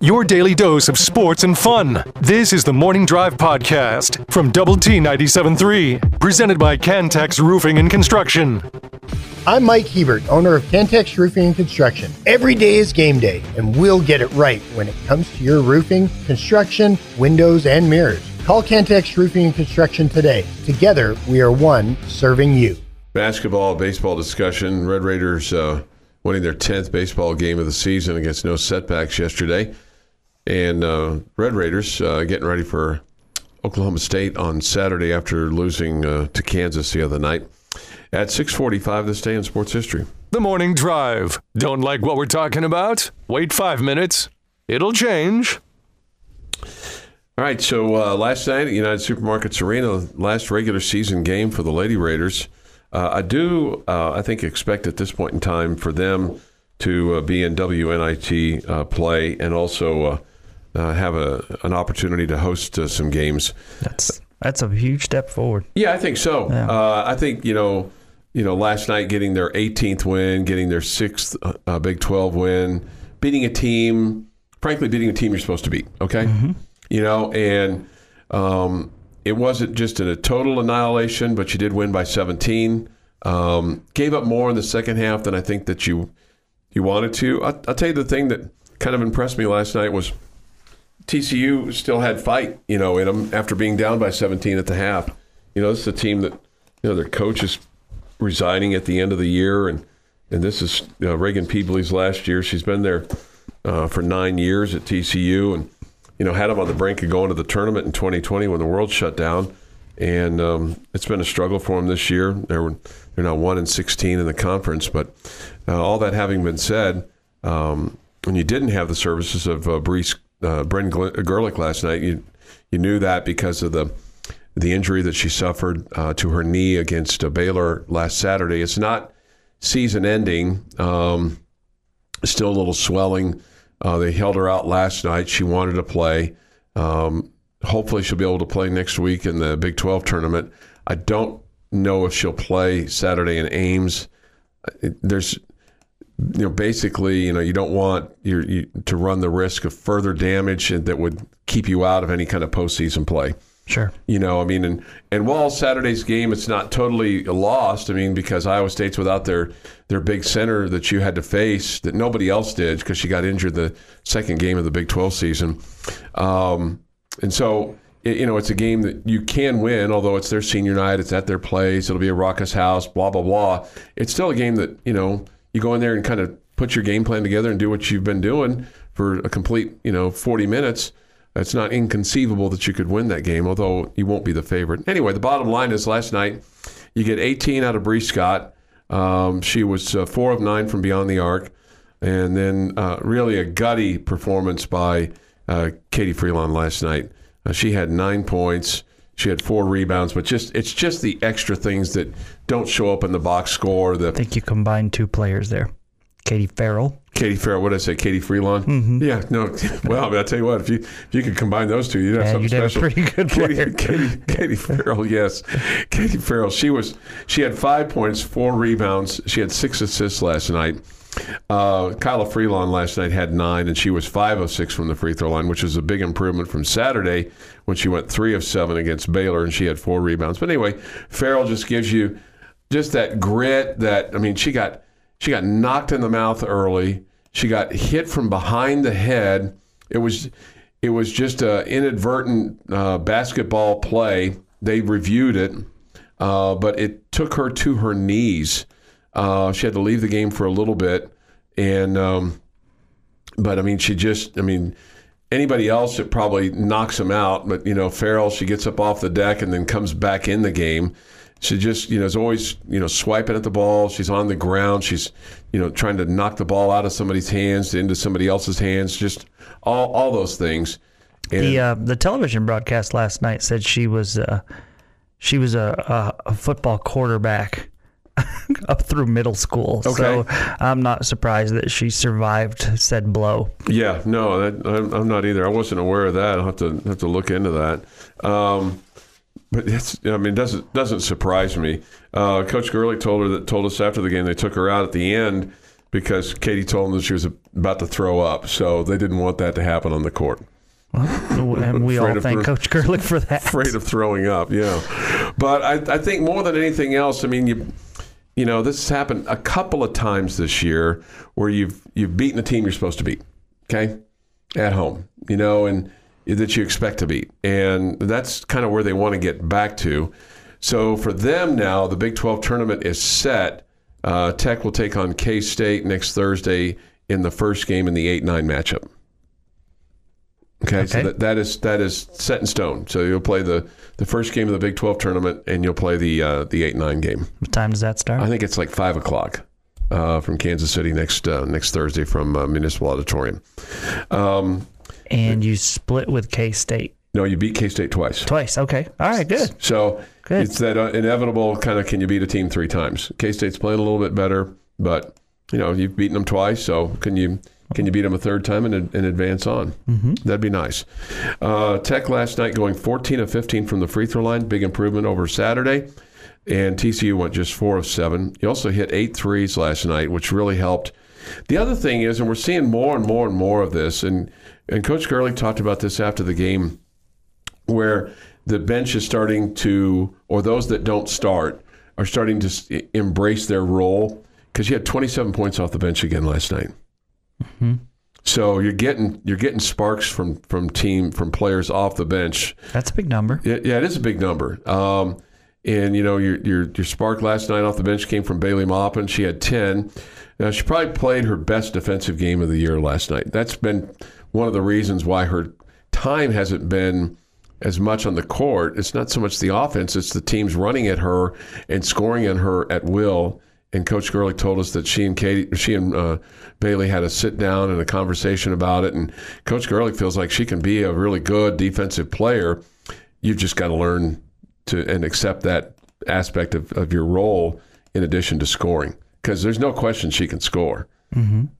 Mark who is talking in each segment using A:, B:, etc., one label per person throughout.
A: Your daily dose of sports and fun. This is the Morning Drive Podcast from Double T 97.3, presented by Cantex Roofing and Construction.
B: I'm Mike Hebert, owner of Cantex Roofing and Construction. Every day is game day, and we'll get it right when it comes to your roofing, construction, windows, and mirrors. Call Cantex Roofing and Construction today. Together, we are one serving you.
C: Basketball, baseball discussion. Red Raiders uh, winning their 10th baseball game of the season against no setbacks yesterday. And uh, Red Raiders uh, getting ready for Oklahoma State on Saturday after losing uh, to Kansas the other night. At 6:45 this day in sports history.
A: The Morning Drive. Don't like what we're talking about? Wait five minutes. It'll change.
C: All right, so uh, last night at United Supermarkets Arena, last regular season game for the Lady Raiders. Uh, I do, uh, I think, expect at this point in time for them to uh, be in WNIT uh, play and also uh, uh, have a, an opportunity to host uh, some games.
D: That's that's a huge step forward.
C: Yeah, I think so.
D: Yeah.
C: Uh, I think you know, you know, last night getting their 18th win, getting their sixth uh, Big 12 win, beating a team, frankly, beating a team you're supposed to beat. Okay, you know, and um, it wasn't just in a total annihilation, but you did win by 17. Um, gave up more in the second half than I think that you you wanted to. I, I'll tell you the thing that kind of impressed me last night was TCU still had fight, you know, in them after being down by 17 at the half. You know, this is a team that, you know, their coach is resigning at the end of the year, and and this is you know, Raegan Pebley's last year. She's been there uh, for nine years at TCU, and you know had them on the brink of going to the tournament in 2020 when the world shut down, and um, it's been a struggle for them this year. They're they're now one and 16 in the conference, but uh, all that having been said, um, when you didn't have the services of uh, Brees, uh, Bryn Gerlich last night, you you knew that because of the the injury that she suffered uh, to her knee against uh, Baylor last Saturday. It's not season ending. Um, still a little swelling. Uh, they held her out last night. She wanted to play. Um, hopefully, she'll be able to play next week in the Big 12 tournament. I don't know if she'll play Saturday in Ames. There's, you know, basically, you know, you don't want your, you to run the risk of further damage that would keep you out of any kind of postseason play.
D: Sure.
C: You know, I mean, and and while Saturday's game, it's not totally lost. I mean, because Iowa State's without their their big center that you had to face that nobody else did because she got injured the second game of the Big Twelve season, um, and so it, you know it's a game that you can win. Although it's their senior night, it's at their place. It'll be a raucous house. Blah blah blah. It's still a game that you know you go in there and kind of put your game plan together and do what you've been doing for a complete you know forty minutes. It's not inconceivable that you could win that game, although you won't be the favorite. Anyway, the bottom line is last night you get 18 out of Bree Scott. Um, she was uh, four of nine from beyond the arc, and then uh, really a gutty performance by uh, Katie Freelon last night. Uh, she had nine points. She had four rebounds, but just it's just the extra things that don't show up in the box score. The
D: I think you combined two players there. Katie Farrell.
C: Katie Farrell, what did I say? Katie Freelon? Yeah, no. Well, I mean, I'll tell you what, if you if you could combine those two, you'd have
D: Yeah,
C: something
D: you'd have a pretty good
C: Katie,
D: player.
C: Katie, Katie Farrell, yes. Katie Farrell, she was she had five points, four rebounds. She had six assists last night. Uh, Kilah Freelon last night had nine, and she was five of six from the free throw line, which was a big improvement from Saturday when she went three of seven against Baylor, and she had four rebounds. But anyway, Farrell just gives you just that grit. That I mean, she got she got knocked in the mouth early. She got hit from behind the head. It was it was just an inadvertent uh, basketball play. They reviewed it, uh, but it took her to her knees. Uh, she had to leave the game for a little bit, and um, but I mean, she just I mean. Anybody else, it probably knocks them out. But you know, Farrell, she gets up off the deck and then comes back in the game. She just, you know, is always, you know, swiping at the ball. She's on the ground. She's, you know, trying to knock the ball out of somebody's hands into somebody else's hands. Just all, all those things. And
D: The uh, the television broadcast last night said she was uh, she was a, a, a football quarterback up through middle school. So
C: Okay.
D: I'm not surprised that she survived said blow.
C: yeah, no, that, I'm, I'm not either. I wasn't aware of that. I'll have to have to look into that. Um, but it's, I mean, it doesn't doesn't surprise me. Uh, Coach Gerlich told her that told us after the game they took her out at the end because Katie told them that she was about to throw up, so they didn't want that to happen on the court.
D: and we all thank Coach Gerlich for that.
C: Afraid of throwing up, yeah. But I, I think more than anything else, I mean, you you know, this has happened a couple of times this year where you've you've beaten a team you're supposed to beat, okay, at home, you know, and that you expect to beat, and that's kind of where they want to get back to. So for them now, the Big 12 tournament is set. Uh, Tech will take on K State next Thursday in the first game in the 8 9 matchup. Okay, so that, that is that is set in stone. So you'll play the, the first game of the Big 12 tournament, and you'll play the uh, the 8 9 game.
D: What time does that start?
C: I think it's like 5 o'clock uh, from Kansas City next uh, next Thursday from uh, Municipal Auditorium. Um,
D: and you split with K State
C: no, you beat K State twice.
D: twice. Okay. All right. Good.
C: So
D: Good.
C: it's that uh, inevitable kind of can you beat a team three times? K State's playing a little bit better, but you know you've beaten them twice, so can you can you beat them a third time and, and advance on? Mm-hmm. That'd be nice. Uh, Tech last night going 14 of 15 from the free throw line, big improvement over Saturday. And TCU went just four of seven. You also hit eight threes last night, which really helped. The other thing is, and we're seeing more and more and more of this, and and Coach Gerlich talked about this after the game where the bench is starting to, or those that don't start, are starting to embrace their role. Because you had 27 points off the bench again last night. So you're getting you're getting sparks from from team from players off the bench.
D: That's a big number.
C: Yeah, yeah, it is a big number. Um, and you know your your your spark last night off the bench came from Bailey Maupin. She had 10. Now she probably played her best defensive game of the year last night. That's been one of the reasons why her time hasn't been as much on the court. It's not so much the offense; it's the teams running at her and scoring on her at will. And Coach Gerlich told us that she and Katie, she and uh, Bailey had a sit down and a conversation about it. And Coach Gerlich feels like she can be a really good defensive player. You've just got to learn to and accept that aspect of, of your role in addition to scoring, because there's no question she can score.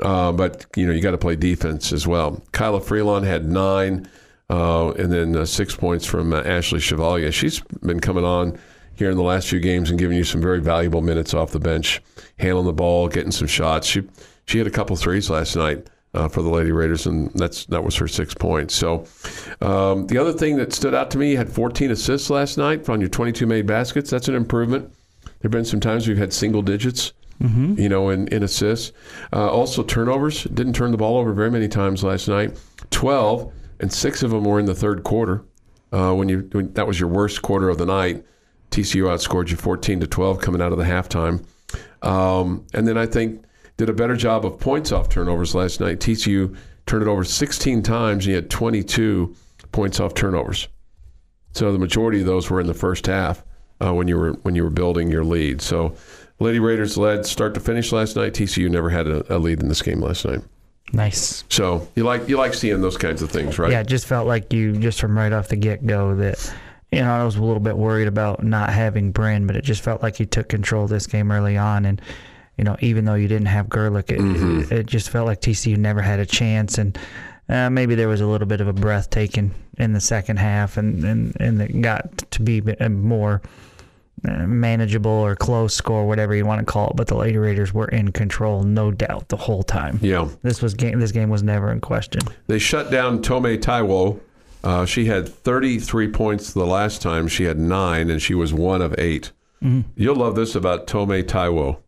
C: Uh, but you know you got to play defense as well. Kilah Freelon had nine, uh, and then uh, six points from uh, Ashley Chevalier. She's been coming on here in the last few games and giving you some very valuable minutes off the bench, handling the ball, getting some shots. She she had a couple threes last night. Uh, for the Lady Raiders, and that's that was her six points. So, um, the other thing that stood out to me, had 14 assists last night on your 22 made baskets. That's an improvement. There've been some times we've had single digits, you know, in, in assists. Uh, also turnovers. Didn't turn the ball over very many times last night. 12, and six of them were in the third quarter. Uh, when you when, that was your worst quarter of the night. TCU outscored you 14 to 12 coming out of the halftime. Um, and then I think did a better job of points off turnovers last night. TCU turned it over 16 times and you had 22 points off turnovers. So the majority of those were in the first half uh, when you were when you were building your lead. So Lady Raiders led start to finish last night. TCU never had a, a lead in this game last night.
D: Nice.
C: So you like you like seeing those kinds of things, right?
D: Yeah, it just felt like you just from right off the get go that you know I was a little bit worried about not having Bryn, but it just felt like you took control of this game early on, and you know even though you didn't have Gerlich, it,
C: Mm-hmm.
D: it just felt like TCU never had a chance, and uh, maybe there was a little bit of a breath taken in the second half, and and and it got to be more uh, manageable or close score, whatever you want to call it. But the Lady Raiders were in control, no doubt, the whole time.
C: Yeah.
D: This was game. This game was never in question.
C: They shut down Tomi Taiwo. Uh, she had 33 points the last time. She had nine, and she was one of 8 You'll love this about Tomi Taiwo.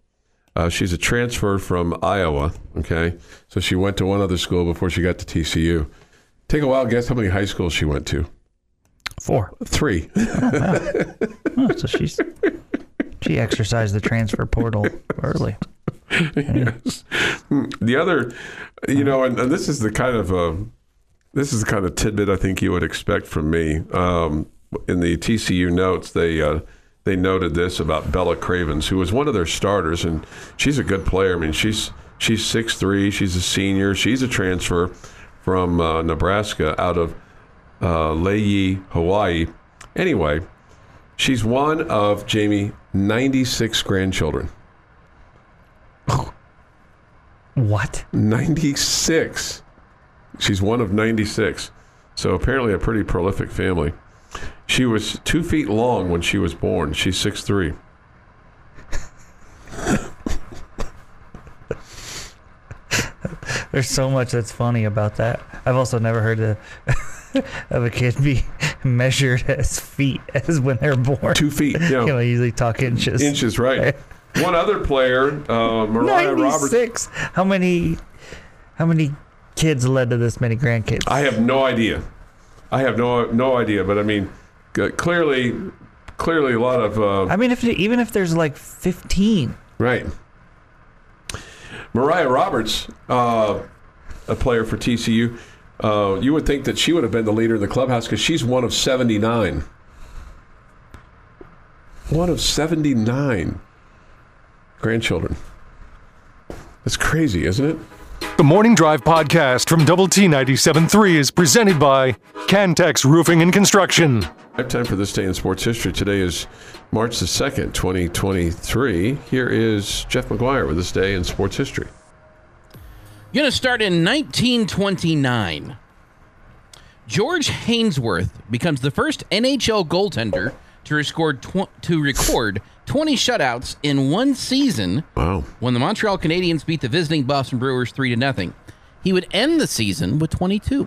C: Uh, she's a transfer from Iowa. Okay, so she went to one other school before she got to TCU. Take a wild guess how many high schools she went to?
D: Four.
C: Three.
D: Oh, so she's she exercised the transfer portal early.
C: yes. The other, you know, and, and this is the kind of uh, this is the kind of tidbit I think you would expect from me. Um, in the TCU notes, they uh, they noted this about Bella Cravens, who was one of their starters, and she's a good player. I mean, she's she's six three. She's a senior. She's a transfer from uh, Nebraska out of uh, Hawaii. Anyway, she's one of Jamie ninety six grandchildren.
D: What?
C: 96. She's one of 96. So apparently a pretty prolific family. She was two feet long when she was born. She's six three.
D: There's so much that's funny about that. I've also never heard of, of a kid be measured as feet as when they're born.
C: Two feet.
D: You know,
C: Yeah.
D: Usually talk inches.
C: Inches, right. One other player, uh, Mariah Roberts.
D: 96. How many? How many kids led to this many grandkids?
C: I have no idea. I have no no idea, but I mean, clearly, clearly a lot of uh,
D: I mean, if even if there's like 15,
C: right. Mariah Roberts, uh, a player for TCU, uh, you would think that she would have been the leader in the clubhouse because she's one of seventy nine. One of seventy nine grandchildren. That's crazy, isn't it?
A: The Morning Drive podcast from Double T 97.3 is presented by Cantex Roofing and Construction.
C: Time for this day in sports history. Today is March the 2nd, 2023. Here is Jeff McGuire with this day in sports history.
E: Going to start in 1929. George Hainsworth becomes the first NHL goaltender to record tw- to record 20 shutouts in one season
C: Wow.
E: when the Montreal Canadiens beat the visiting Boston Bruins 3 to nothing. He would end the season with 22.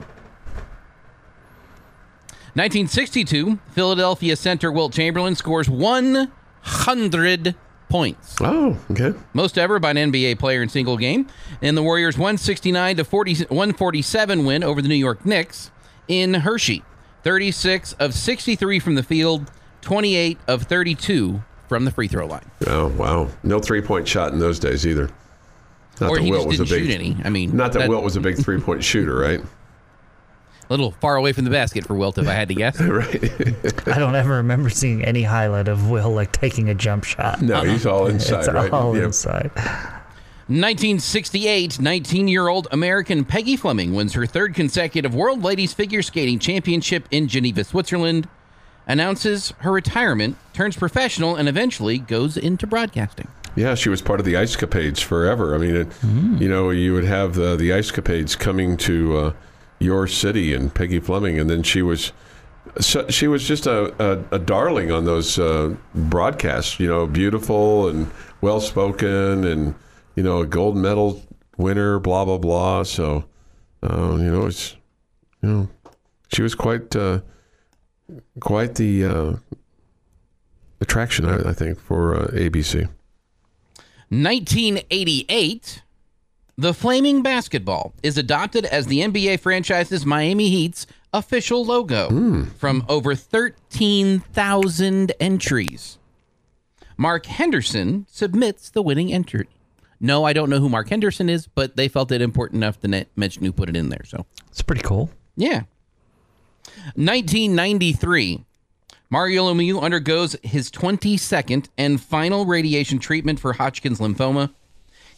E: 1962, Philadelphia center Wilt Chamberlain scores 100 points
C: Oh, okay.
E: most ever by an NBA player in single game. And the Warriors 169 to 40, 147 win over the New York Knicks in Hershey. 36 of 63 from the field, 28 of 32 from the free throw line.
C: Oh, wow. No three point shot in those days either. Not
E: or
C: that Wilt was a big.
E: shoot any. I mean,
C: Not that,
E: that-
C: Wilt was a big three point shooter, right?
E: A little far away from the basket for Wilt, if I had to guess.
C: right.
D: I don't ever remember seeing any highlight of Will like taking a jump shot.
C: No, he's all inside,
D: it's
C: right?
D: all
C: Yeah.
D: inside.
E: 1968, 19 year old American Peggy Fleming wins her third consecutive World Ladies Figure Skating Championship in Geneva, Switzerland, announces her retirement, turns professional, and eventually goes into broadcasting.
C: Yeah, she was part of the Ice Capades forever. I mean, it, you know, you would have the, the Ice Capades coming to uh, your city and Peggy Fleming, and then she was so, she was just a, a, a darling on those uh, broadcasts. You know, beautiful and well spoken, and you know, a gold medal winner. Blah blah blah. So, uh, you know, it's you know, she was quite uh, quite the uh, attraction, I, I think, for uh, ABC.
E: 1988, the Flaming Basketball is adopted as the NBA franchise's Miami Heat's official logo from over 13,000 entries. Mark Henderson submits the winning entry. No, I don't know who Mark Henderson is, but they felt it important enough to mention who put it in there. So,
D: It's pretty cool.
E: yeah. 1993. Mario Lemieux undergoes his 22nd and final radiation treatment for Hodgkin's lymphoma.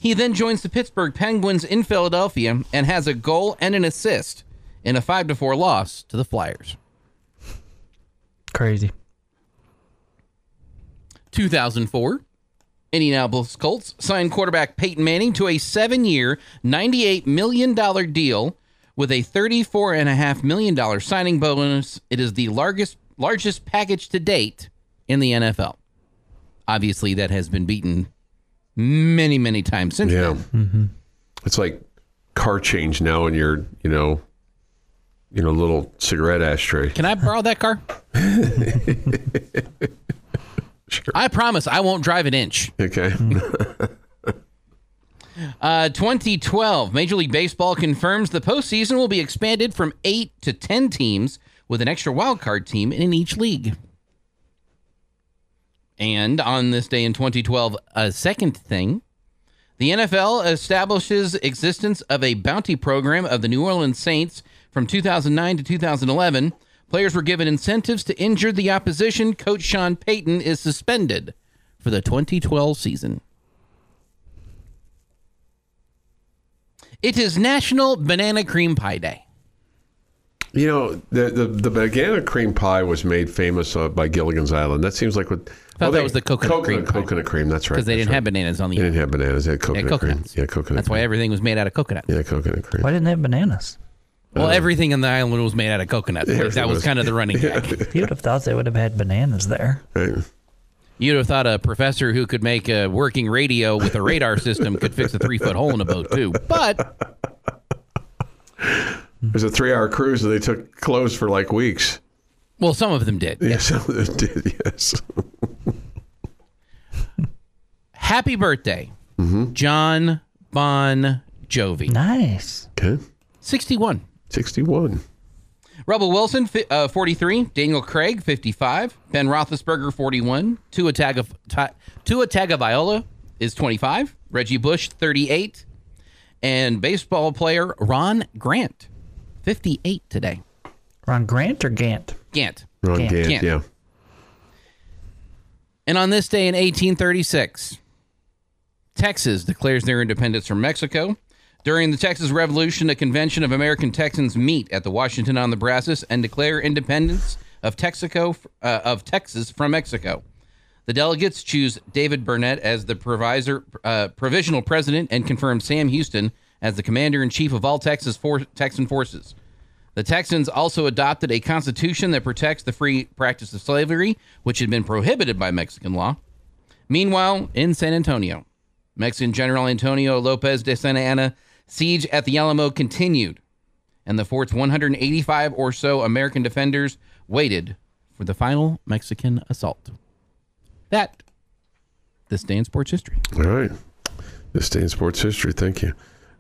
E: He then joins the Pittsburgh Penguins in Philadelphia and has a goal and an assist in a 5 to 4 loss to the Flyers.
D: Crazy.
E: 2004. Indianapolis Colts signed quarterback Peyton Manning to a seven year, $98 million deal with a $34.5 million signing bonus. It is the largest, largest package to date in the NFL. Obviously, that has been beaten many, many times since
C: Yeah.
E: then.
C: It's like car change now in your, you know, you know, little cigarette ashtray.
E: Can I borrow that car? Sure. I promise I won't drive an inch.
C: Okay.
E: Uh, 2012, Major League Baseball confirms the postseason will be expanded from eight to 10 teams with an extra wild card team in each league. And on this day in 2012, a second thing, the NFL establishes existence of a bounty program of the New Orleans Saints from 2009 to 2011. Players were given incentives to injure the opposition. Coach Sean Payton is suspended for the 2012 season. It is National Banana Cream Pie Day.
C: You know, the, the the banana cream pie was made famous uh, by Gilligan's Island. That seems like what.
E: thought that was the coconut cream pie.
C: Coconut cream. That's right.
E: Because they didn't
C: right.
E: have bananas on the
C: They didn't have bananas. They had
E: They
C: coconut
E: had
C: cream. Yeah, coconut.
E: That's why everything was made out of coconut.
C: Yeah, coconut cream.
D: Why didn't they have bananas?
E: Well, everything on the island was made out of coconut.
C: everything
E: that was,
C: was.
E: kind of the running gag.
D: You would have thought they would have had bananas there.
C: Right.
E: You'd have thought a professor who could make a working radio with a radar system could fix a three foot hole in a boat, too. But
C: It was a three-hour cruise, and they took clothes for like weeks.
E: Well, some of them did.
C: Yes, some of them did. Yes.
E: Happy birthday, John Bon Jovi.
D: Nice.
C: Okay.
E: 61.
C: Sixty-one.
E: Rebel Wilson, uh, 43. Daniel Craig, 55. Ben Roethlisberger, 41. Tua, Taga, Ta- Tua Tagovailoa is 25. Reggie Bush, 38. And baseball player Ron Grant, 58 today.
D: Ron Grant or Gant?
E: Gant.
C: Ron
D: Gant.
C: Gant.
E: Gant.
C: Yeah.
E: And on this day in 1836, Texas declares their independence from Mexico. During the Texas Revolution, a convention of American Texans meet at the Washington on the Brazos and declare independence of Texaco uh, of Texas from Mexico. The delegates choose David Burnet as the provisor, uh, provisional president and confirm Sam Houston as the commander in chief of all Texas for- Texan forces. The Texans also adopted a constitution that protects the free practice of slavery, which had been prohibited by Mexican law. Meanwhile, in San Antonio, Mexican General Antonio Lopez de Santa Anna siege at the Alamo continued, and the fort's 185 or so American defenders waited for the final Mexican assault. That this day in sports history.
C: All right. This day in sports history. Thank you.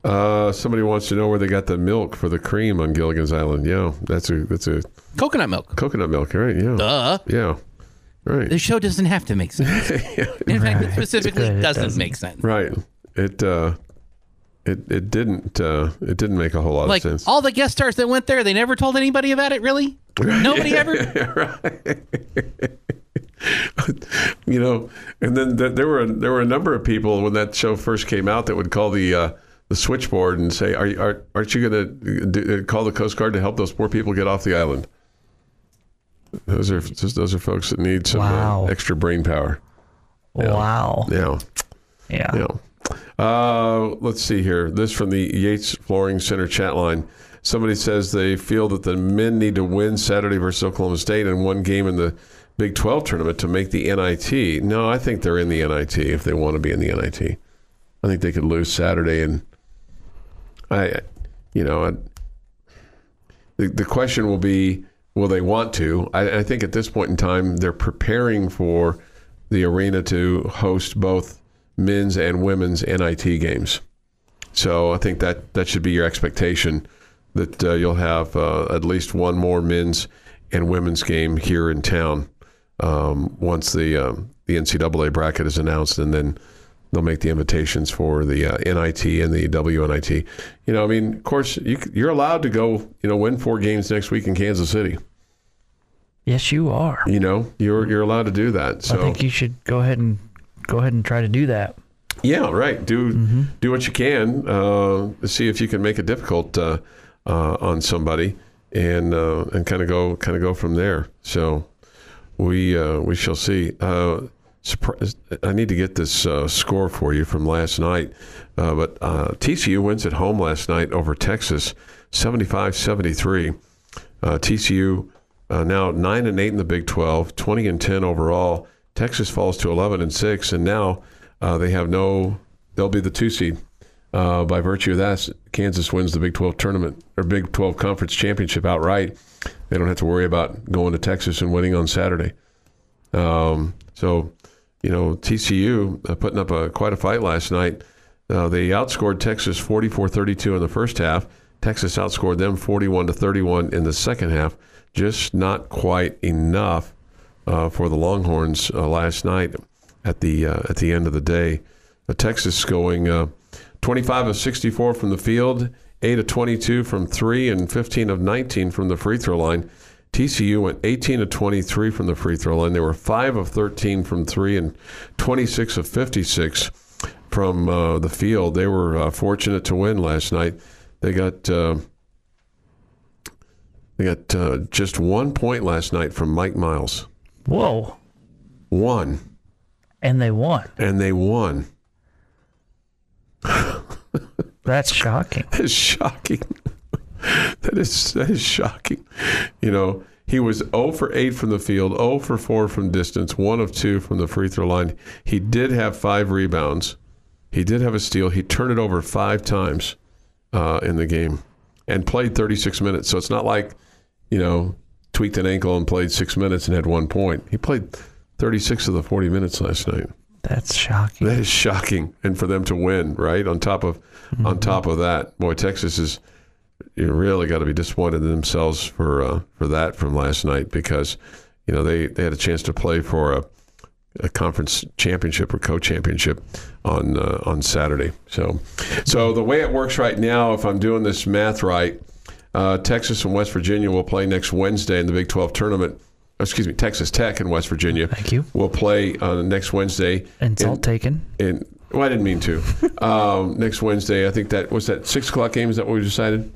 C: Uh, somebody wants to know where they got the milk for the cream on Gilligan's Island. Yeah, that's a that's a
E: Coconut milk.
C: coconut milk, right? Yeah.
E: Duh.
C: Yeah. Right.
E: The show doesn't have to make sense. yeah. In fact, it specifically
D: it
E: doesn't,
D: doesn't.
E: make sense.
C: Right. It uh it it didn't uh it didn't make a whole lot
E: Like
C: of sense.
E: all the guest stars that went there, they never told anybody about it. Really? Nobody ever.
C: you know, and then th- there were there were a number of people when that show first came out that would call the uh, the switchboard and say, "Are, you- are aren't you going to call the Coast Guard to help those poor people get off the island?" Those are just, those are folks that need some
D: Wow.
C: uh, extra brain power.
D: Wow.
C: Yeah,
D: Yeah.
C: yeah. Uh, let's see here. This from the Yates Flooring Center chat line. Somebody says they feel that the men need to win Saturday versus Oklahoma State and one game in the Big 12 tournament to make the NIT. No, I think they're in the NIT if they want to be in the NIT. I think they could lose Saturday and I, you know, I, the the question will be, will they want to? I, I think at this point in time they're preparing for the arena to host both men's and women's NIT games. So I think that that should be your expectation that uh, you'll have uh, at least one more men's and women's game here in town um, once the um, the NCAA bracket is announced, and then they'll make the invitations for the uh, NIT and the WNIT. You know, I mean, of course, you, you're allowed to go, you know, win four games next week in Kansas City.
D: Yes, you are.
C: You know, you're you're allowed to do that. So
D: I think you should go ahead and go ahead and try to do that.
C: Yeah, right. Do do what you can. Uh, see if you can make it difficult uh, uh, on somebody, and uh, and kind of go kind of go from there. So we uh, we shall see. I need to get this uh, score for you from last night. Uh, but uh, TCU wins at home last night over Texas, 75-73. Uh, TCU uh, now nine and eight in the Big Twelve, 20 and ten overall. Texas falls to eleven and six, and now uh, they have no. They'll be the two seed. By virtue of that, Kansas wins the Big 12 tournament or Big 12 conference championship outright. They don't have to worry about going to Texas and winning on Saturday. Um, so, you know, TCU uh, putting up a quite a fight last night. Uh, they outscored Texas 44-32 in the first half. Texas outscored them 41 to 31 in the second half. Just not quite enough uh, for the Longhorns uh, last night at the uh, at the end of the day. Uh, Texas going uh, 25 of 64 from the field, 8 of 22 from three, and 15 of 19 from the free throw line. TCU went 18 to 23 from the free throw line. They were 5 of 13 from three and 26 of 56 from uh, the field. They were uh, fortunate to win last night. They got uh, they got uh, just one point last night from Mike Miles.
D: Whoa.
C: One,
D: And they won.
C: and they won.
D: That's shocking.
C: Is shocking. that is that is shocking. You know, he was 0 for 8 from the field, 0 for 4 from distance, 1 of 2 from the free throw line. He did have five rebounds. He did have a steal. He turned it over five times uh, in the game. and played 36 minutes. So it's not like, you know, tweaked an ankle and played six minutes and had one point. He played 36 of the 40 minutes last night.
D: That's shocking.
C: That is shocking, and for them to win, right on top of on top of that, boy, Texas is you really got to be disappointed in themselves for uh, for that from last night because you know they, they had a chance to play for a, a conference championship or co-championship on uh, on Saturday. So so the way it works right now, if I'm doing this math right, uh, Texas and West Virginia will play next Wednesday in the Big 12 tournament. Excuse me, Texas Tech and West Virginia.
D: Thank you.
C: Will play uh, next Wednesday.
D: Insult
C: in-
D: taken.
C: in well, I didn't mean to. um, next Wednesday, I think that was that six o'clock game. Is that what we decided?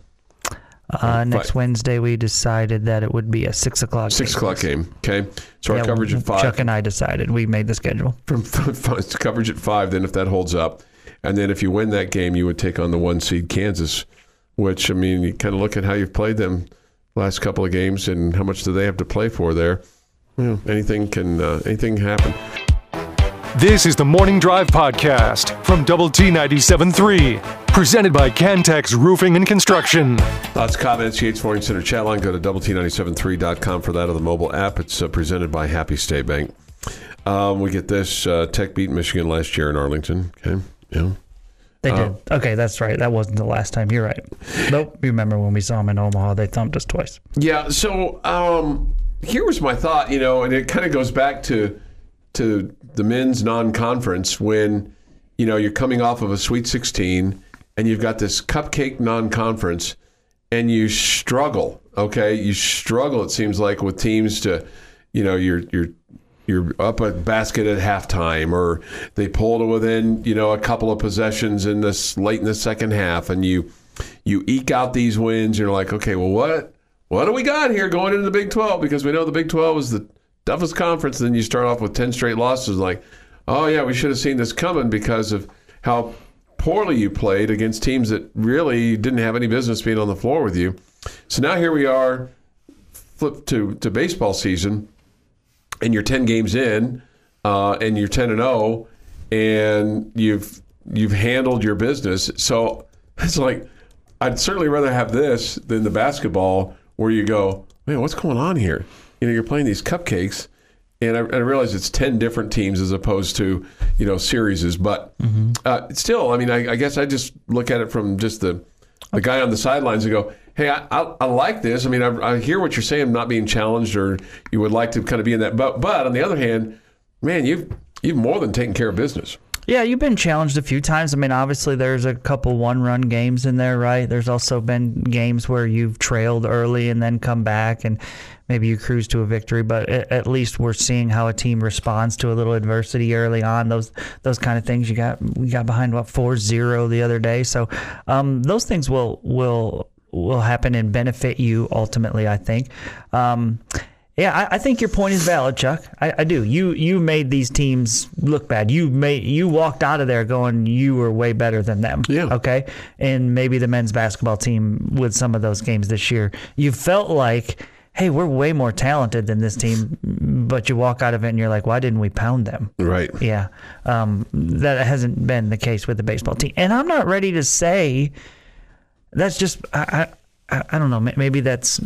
D: Uh, next
C: Fi-
D: Wednesday, we decided that it would be a six o'clock.
C: Six
D: game.
C: o'clock game. Okay, so our
D: Yeah,
C: coverage at five.
D: Chuck and I decided. We made the schedule.
C: from coverage at five. Then if that holds up, and then if you win that game, you would take on the one seed Kansas. Which I mean, you kind of look at how you've played them last couple of games, and how much do they have to play for there? Well, anything can uh, anything can happen.
A: This is the Morning Drive Podcast from Double T 97.3. Presented by Cantex Roofing and Construction.
C: Thoughts, comments, Yates Flooring Center chat line. Go to double T973.com for that on the mobile app. It's uh, presented by Happy State Bank. Um, we get this uh, Tech beat Michigan last year in Arlington. Okay, yeah.
D: They
C: Uh,
D: did. Okay, that's right. That wasn't the last time. You're right. Nope. You remember when we saw them in Omaha? They thumped us twice.
C: Yeah. So um, here was my thought, you know, and it kind of goes back to to the men's non-conference when you know you're coming off of a Sweet 16 and you've got this cupcake non-conference and you struggle. Okay, you struggle. It seems like with teams to, you know, you're you're you're up a basket at halftime, or they pull to within you know a couple of possessions in this late in the second half, and you you eke out these wins. You're like, okay, well, what what do we got here going into the Big 12? Because we know the Big 12 is the toughest conference. And then you start off with 10 straight losses. Like, oh yeah, we should have seen this coming because of how poorly you played against teams that really didn't have any business being on the floor with you. So now here we are, flip to to baseball season and you're 10 games in uh, and you're 10 and 0 and you've you've handled your business so it's like i'd certainly rather have this than the basketball where you go man what's going on here you know you're playing these cupcakes and I, I realize it's 10 different teams as opposed to you know series but uh, still i mean I, I guess i just look at it from just the the guy on the sidelines and go, "Hey, I, I, like this. I mean, I, I hear what you're saying, not being challenged, or you would like to kind of be in that. But but on the other hand, man, you've you've more than taken care of business.
D: Yeah, you've been challenged a few times. I mean, obviously, there's a couple one run games in there, right? There's also been games where you've trailed early and then come back and maybe you cruise to a victory. But at, least we're seeing how a team responds to a little adversity early on. Those those kind of things. You got we got behind what 4-0 the other day, so um, those things will will will happen and benefit you ultimately. I think. Um, yeah, I, I think your point is valid, Chuck. I, I do. You you made these teams look bad. You made you walked out of there going you were way better than them.
C: Yeah.
D: Okay. And maybe the men's basketball team with some of those games this year, you felt like, hey, we're way more talented than this team, but you walk out of it and you're like, why didn't we pound them?
C: Right.
D: Yeah, um, that hasn't been the case with the baseball team, and I'm not ready to say that's just I I, I don't know. Maybe that's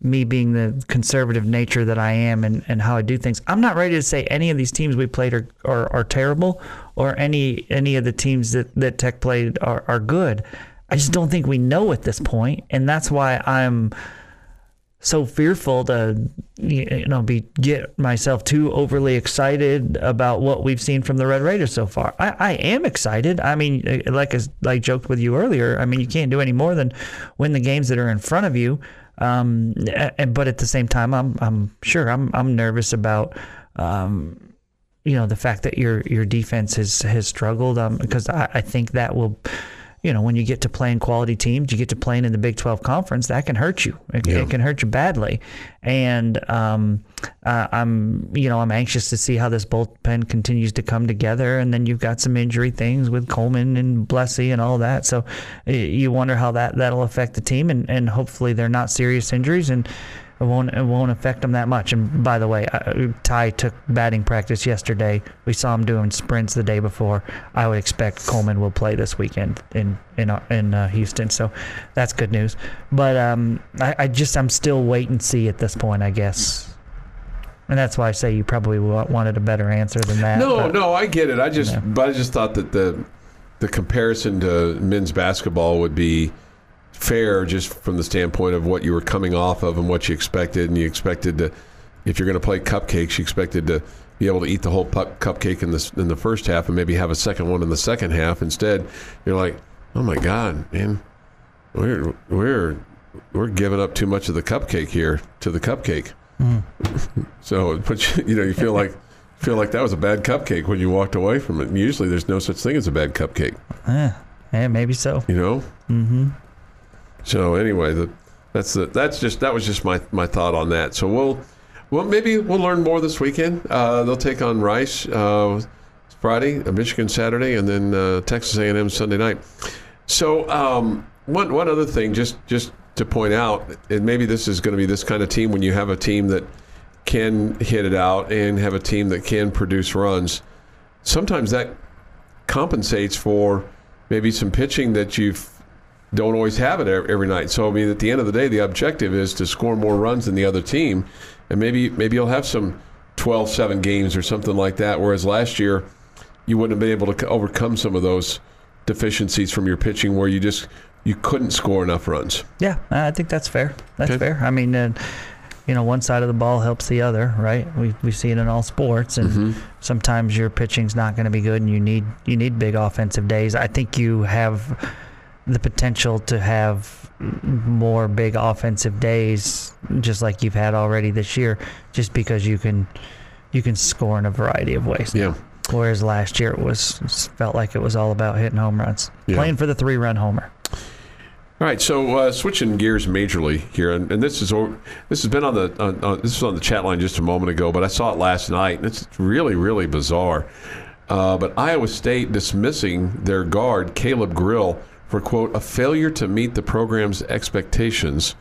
D: me being the conservative nature that I am and, and how I do things. I'm not ready to say any of these teams we played are, are, are terrible or any any of the teams that, that Tech played are, are good. I just don't think we know at this point, and that's why I'm so fearful to you know be get myself too overly excited about what we've seen from the Red Raiders so far. I, I am excited. I mean, uh, like as like joked with you earlier. I mean, you can't do any more than win the games that are in front of you. Um, a- but at the same time, I'm I'm sure I'm I'm nervous about. Um, you know the fact that your your defense has has struggled um, because I, I think that will you know when you get to playing quality teams you get to playing in the Big 12 conference that can hurt you. It, it can hurt you badly. And um, uh, I'm you know I'm anxious to see how this bullpen continues to come together. And then you've got some injury things with Coleman and Blessy and all that. So you wonder how that that'll affect the team. And, and hopefully they're not serious injuries. And it won't it won't affect them that much. And by the way, uh, Ty took batting practice yesterday. We saw him doing sprints the day before. I would expect Coleman will play this weekend in in in uh, Houston, so that's good news. But um, I, I just I'm still wait and see at this point, I guess. And that's why I say you probably wanted a better answer than that.
C: No,
D: but-
C: no, I get it. I just,
D: Yeah.
C: but I just thought that the the comparison to men's basketball would be fair, just from the standpoint of what you were coming off of and what you expected, and you expected to, if you're going to play cupcakes, you expected to be able to eat the whole pu- cupcake in the in the first half and maybe have a second one in the second half. Instead, you're like, oh my god, man, we're we're we're giving up too much of the cupcake here to the cupcake. so it puts you, you know, you feel like feel like that was a bad cupcake when you walked away from it. And usually, there's no such thing as a bad cupcake.
D: Eh, yeah, maybe so.
C: You know. Mm-hmm. So anyway, the that's the that's just that was just my my thought on that. So we'll well maybe we'll learn more this weekend. Uh, they'll take on Rice uh, Friday, uh, Michigan Saturday, and then uh, Texas A&M Sunday night. So um, one one other thing, just just to point out, and maybe this is going to be this kind of team when you have a team that can hit it out and have a team that can produce runs. Sometimes that compensates for maybe some pitching that you don't always have it every night. So I mean, at the end of the day, the objective is to score more runs than the other team, and maybe maybe you'll have some 12-7 games or something like that. Whereas last year, you wouldn't have been able to overcome some of those deficiencies from your pitching, where you just you couldn't score enough runs.
D: Yeah, I think that's fair. That's
C: Okay.
D: fair. I mean, uh, you know, one side of the ball helps the other, right? We we see it in all sports, and
C: Mm-hmm.
D: sometimes your pitching's not going to be good, and you need you need big offensive days. I think you have the potential to have more big offensive days, just like you've had already this year, just because you can you can score in a variety of ways.
C: Yeah.
D: Whereas last year it was felt like it was all about hitting home runs,
C: Yeah.
D: playing for the three run homer.
C: All right, so uh, switching gears majorly here, and, and this is this has been on the on, on, this was on the chat line just a moment ago, but I saw it last night, and it's really really bizarre. Uh, but Iowa State dismissing their guard Caleb Grill for quote a failure to meet the program's expectations.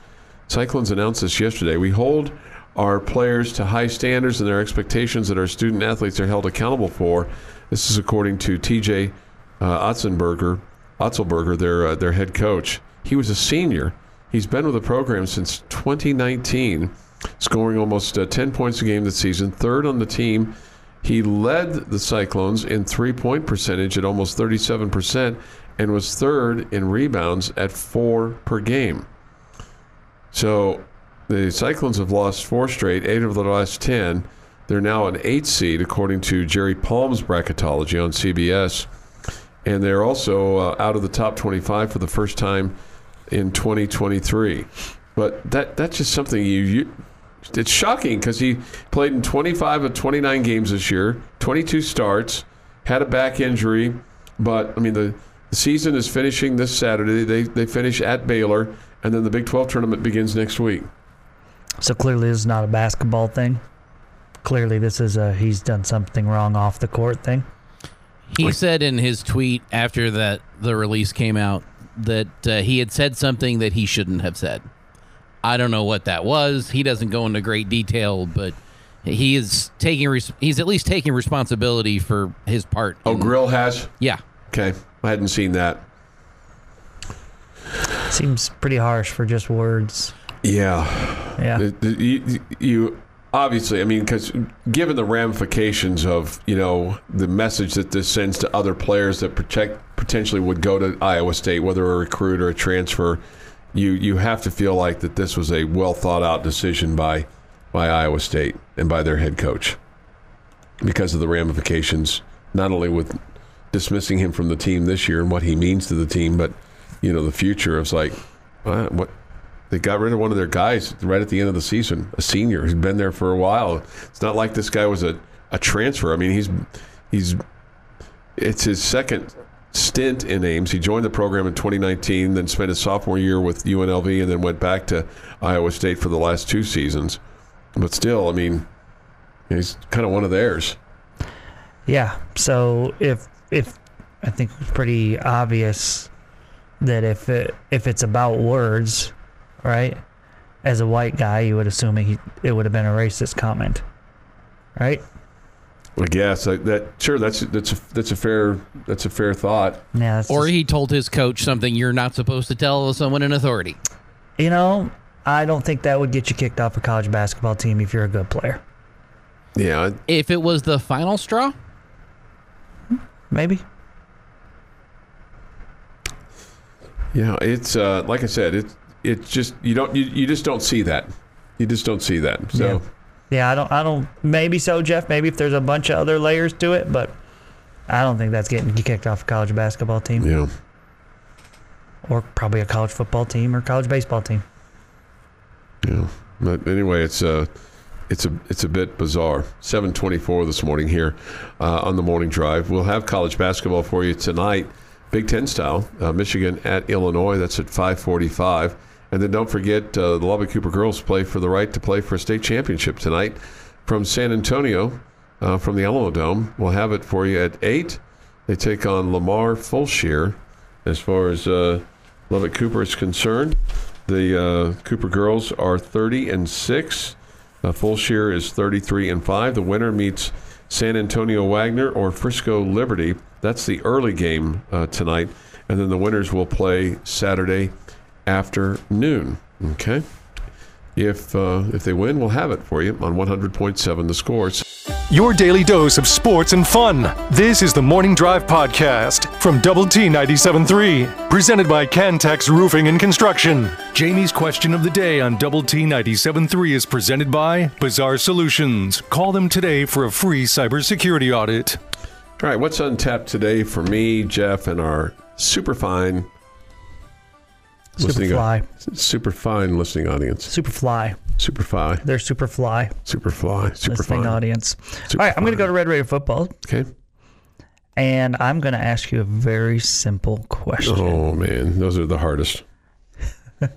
C: Cyclones announced this yesterday. We hold our players to high standards and their expectations that our student athletes are held accountable for. This is according to TJ uh, Otzenberger, Otzelberger, their uh, their head coach. He was a senior. He's been with the program since 2019, scoring almost uh, 10 points a game this season, third on the team. He led the Cyclones in three point percentage at almost 37% and was third in rebounds at four per game. So the Cyclones have lost four straight, eight of the last 10. They're now an eight seed, according to Jerry Palm's bracketology on CBS. And they're also uh, out of the top 25 for the first time in 2023. But that that's just something you, you it's shocking because he played in 25 of 29 games this year, 22 starts, had a back injury, but I mean the, the season is finishing this Saturday. They they finish at Baylor, and then the Big 12 tournament begins next week.
D: So clearly, this is not a basketball thing. Clearly, this is a he's done something wrong off the court thing.
E: He said in his tweet after that the release came out that uh, he had said something that he shouldn't have said. I don't know what that was. He doesn't go into great detail, but he is taking res- he's at least taking responsibility for his part.
C: Oh,
E: in-
C: Grill has
E: Yeah.
C: Okay. I hadn't seen that.
D: Seems pretty harsh for just words.
C: Yeah.
D: Yeah.
C: You, you obviously, I mean, because given the ramifications of you know the message that this sends to other players that protect potentially would go to Iowa State, whether a recruit or a transfer, you you have to feel like that this was a well thought out decision by by Iowa State and by their head coach because of the ramifications, not only with dismissing him from the team this year and what he means to the team, but you know the future. is like uh, what they got rid of one of their guys right at the end of the season, a senior who's been there for a while. It's not like this guy was a, a transfer. I mean, he's he's it's his second stint in Ames. He joined the program in 2019, then spent his sophomore year with UNLV, and then went back to Iowa State for the last two seasons. But still, I mean, he's kind of one of theirs.
D: Yeah. So if if I think it's pretty obvious that if it if it's about words, right, as a white guy, you would assume he, it would have been a racist comment, right?
C: I guess like that. Sure, that's that's a, that's a fair that's a fair thought.
D: Yeah. That's
E: Or
D: just-
E: he told his coach something you're not supposed to tell someone in authority.
D: you know, I don't think that would get you kicked off a college basketball team if you're a good player.
C: Yeah,
E: If it was the final straw,
D: Maybe.
C: yeah. It's uh, like I said. It's it's just you don't you, you just don't see that. You just don't see that. So
D: Yeah. Yeah, I don't. I don't. Maybe so, Jeff. Maybe if there's a bunch of other layers to it, but I don't think that's getting kicked off a college basketball team,
C: yeah.
D: or probably a college football team or college baseball team.
C: Yeah. But anyway, it's a it's a it's a bit bizarre. Seven twenty four this morning here uh, on the morning drive. We'll have college basketball for you tonight, Big Ten style. Uh, Michigan at Illinois. That's at five forty five. And then don't forget uh, the Lubbock Cooper girls play for the right to play for a state championship tonight from San Antonio uh, from the Alamo Dome. We'll have it for you at eight. They take on Lamar Fulshear. As far as uh, Lubbock Cooper is concerned, the uh, Cooper girls are 30 and six. Uh, Fulshear is 33 and five. The winner meets San Antonio Wagner or Frisco Liberty. That's the early game uh, tonight, and then the winners will play Saturday afternoon. Okay. If uh, if they win, we'll have it for you on 100.7 The Scores.
A: Your daily dose of sports and fun. This is the Morning Drive Podcast from Double T 97.3, presented by Cantex Roofing and Construction. Jamie's question of the day on Double T 97.3 is presented by Bizarre Solutions. Call them today for a free cybersecurity audit.
C: All right, what's untapped today for me, Jeff, and our super fine listening
D: Superfly.
C: super fine listening audience.
D: Superfly.
C: Super fine,
D: They're Superfly
C: super fly, super
D: listening
C: fine.
D: audience. All right, I'm going to go to Red Raider football,
C: Okay.
D: and I'm going to ask you a very simple question.
C: Oh man, those are the hardest.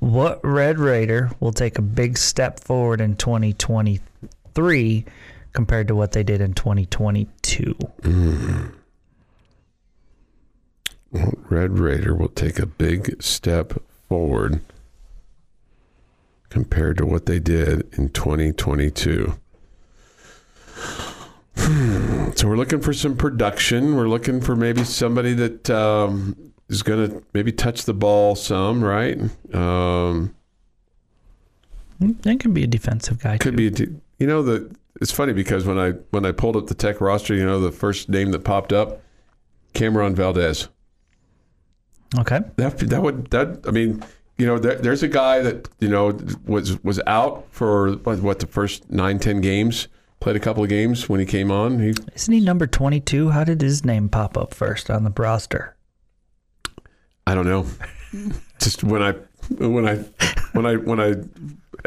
D: What Red Raider will take a big step forward in 2023 compared to what they did in 2022?
C: Red Raider will take a big step forward compared to what they did in 2022. Hmm, So we're looking for some production. We're looking for maybe somebody that um, is going to maybe touch the ball some, right? Um,
D: That could be a defensive guy.
C: could
D: too.
C: be, a d- you know, the. It's funny because when I when I pulled up the Tech roster, you know, the first name that popped up, Cameron Valdez.
D: Okay.
C: That that would that I mean, you know, there, there's a guy that you know was was out for what, the first nine ten games, played a couple of games when he came on. He
D: Isn't he number 22? How did his name pop up first on the roster?
C: I don't know, just when I when I when I when I